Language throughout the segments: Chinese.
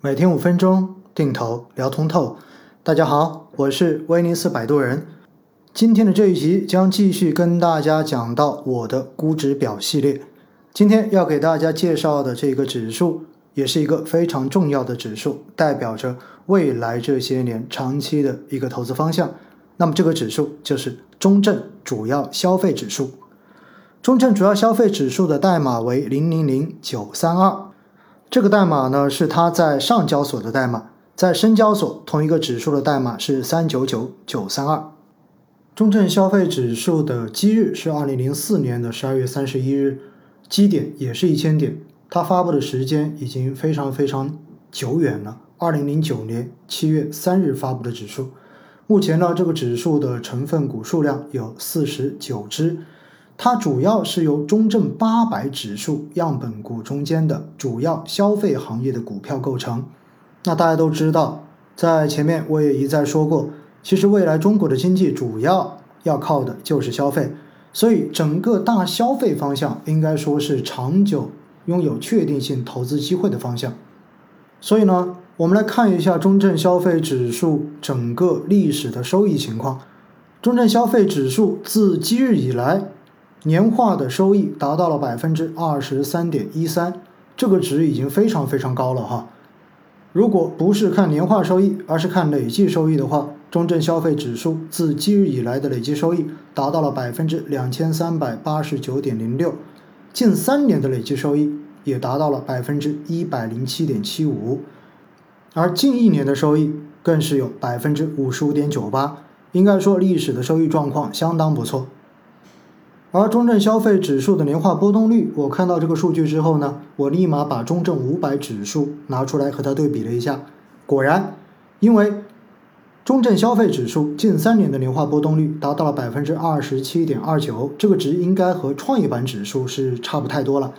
每天五分钟，定投聊通透。大家好，我是威尼斯摆渡人。今天的这一集将继续跟大家讲到我的估值表系列。今天要给大家介绍的这个指数，也是一个非常重要的指数，代表着未来这些年长期的一个投资方向。那么这个指数就是中证主要消费指数。中证主要消费指数的代码为零零零九三二。这个代码呢是它在上交所的代码，在深交所同一个指数的代码是三九九九三二。中证消费指数的基日是二零零四年的十二月三十一日，基点也是一千点。它发布的时间已经非常非常久远了，二零零九年七月三日发布的指数。目前呢，这个指数的成分股数量有四十九只。它主要是由中证八百指数样本股中间的主要消费行业的股票构成。那大家都知道，在前面我也一再说过，其实未来中国的经济主要要靠的就是消费，所以整个大消费方向应该说是长久拥有确定性投资机会的方向。所以呢，我们来看一下中证消费指数整个历史的收益情况。中证消费指数自即日以来。年化的收益达到了百分之二十三点一三，这个值已经非常非常高了哈。如果不是看年化收益，而是看累计收益的话，中证消费指数自今日以来的累计收益达到了百分之两千三百八十九点零六，近三年的累计收益也达到了百分之一百零七点七五，而近一年的收益更是有百分之五十五点九八，应该说历史的收益状况相当不错。而中证消费指数的年化波动率，我看到这个数据之后呢，我立马把中证五百指数拿出来和它对比了一下。果然，因为中证消费指数近三年的年化波动率达到了百分之二十七点二九，这个值应该和创业板指数是差不太多了。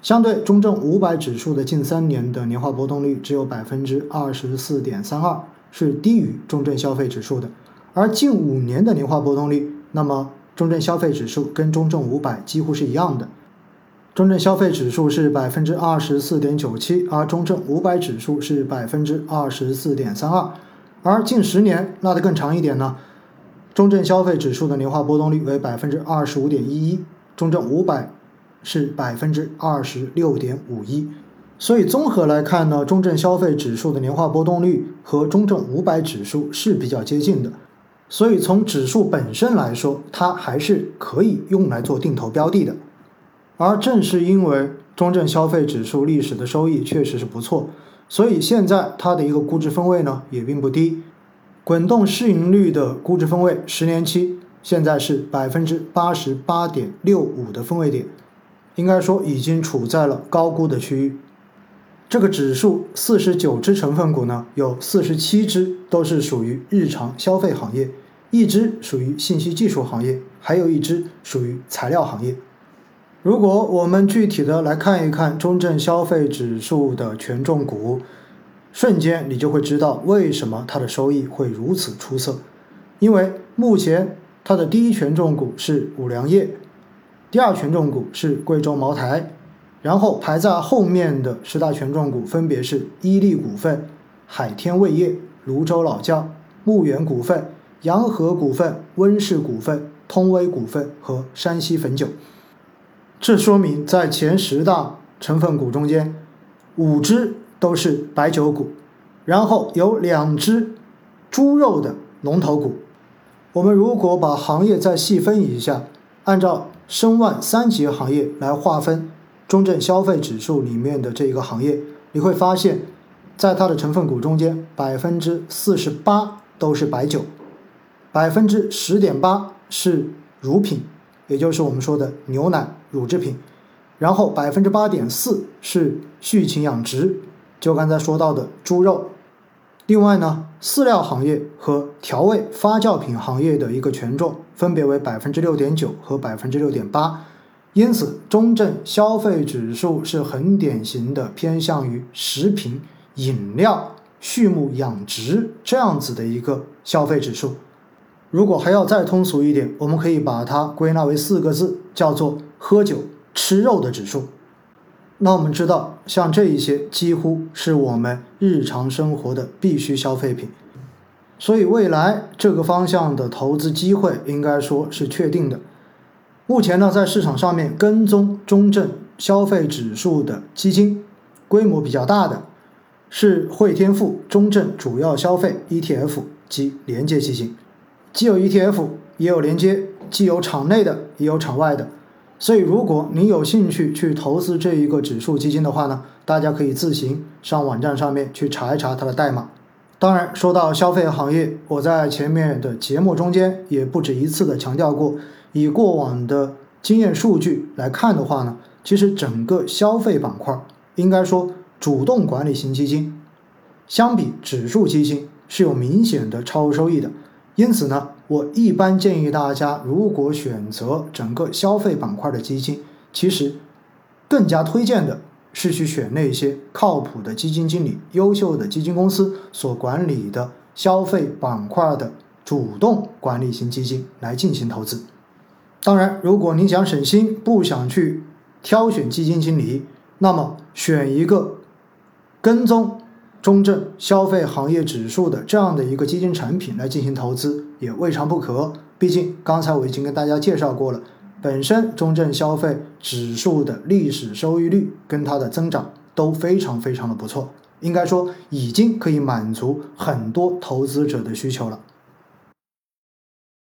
相对中证五百指数的近三年的年化波动率只有百分之二十四点三二，是低于中证消费指数的。而近五年的年化波动率，那么。中证消费指数跟中证五百几乎是一样的，中证消费指数是百分之二十四点九七，而中证五百指数是百分之二十四点三二，而近十年拉得更长一点呢，中证消费指数的年化波动率为百分之二十五点一一，中证五百是百分之二十六点五一，所以综合来看呢，中证消费指数的年化波动率和中证五百指数是比较接近的。所以从指数本身来说，它还是可以用来做定投标的的。而正是因为中证消费指数历史的收益确实是不错，所以现在它的一个估值分位呢也并不低。滚动市盈率的估值分位，十年期现在是百分之八十八点六五的分位点，应该说已经处在了高估的区域。这个指数四十九只成分股呢，有四十七只都是属于日常消费行业，一只属于信息技术行业，还有一只属于材料行业。如果我们具体的来看一看中证消费指数的权重股，瞬间你就会知道为什么它的收益会如此出色。因为目前它的第一权重股是五粮液，第二权重股是贵州茅台。然后排在后面的十大权重股分别是伊利股份、海天味业、泸州老窖、牧原股份、洋河股份、温氏股份、通威股份和山西汾酒。这说明在前十大成分股中间，五只都是白酒股，然后有两只猪肉的龙头股。我们如果把行业再细分一下，按照申万三级行业来划分。中证消费指数里面的这一个行业，你会发现，在它的成分股中间，百分之四十八都是白酒，百分之十点八是乳品，也就是我们说的牛奶、乳制品，然后百分之八点四是畜禽养殖，就刚才说到的猪肉。另外呢，饲料行业和调味发酵品行业的一个权重分别为百分之六点九和百分之六点八。因此，中证消费指数是很典型的偏向于食品、饮料、畜牧养殖这样子的一个消费指数。如果还要再通俗一点，我们可以把它归纳为四个字，叫做“喝酒吃肉”的指数。那我们知道，像这一些几乎是我们日常生活的必需消费品，所以未来这个方向的投资机会应该说是确定的。目前呢，在市场上面跟踪中证消费指数的基金，规模比较大的是汇添富中证主要消费 ETF 及连接基金，既有 ETF 也有连接，既有场内的也有场外的。所以，如果你有兴趣去投资这一个指数基金的话呢，大家可以自行上网站上面去查一查它的代码。当然，说到消费行业，我在前面的节目中间也不止一次的强调过。以过往的经验数据来看的话呢，其实整个消费板块应该说主动管理型基金相比指数基金是有明显的超额收益的。因此呢，我一般建议大家，如果选择整个消费板块的基金，其实更加推荐的是去选那些靠谱的基金经理、优秀的基金公司所管理的消费板块的主动管理型基金来进行投资。当然，如果你想省心，不想去挑选基金经理，那么选一个跟踪中证消费行业指数的这样的一个基金产品来进行投资也未尝不可。毕竟刚才我已经跟大家介绍过了，本身中证消费指数的历史收益率跟它的增长都非常非常的不错，应该说已经可以满足很多投资者的需求了。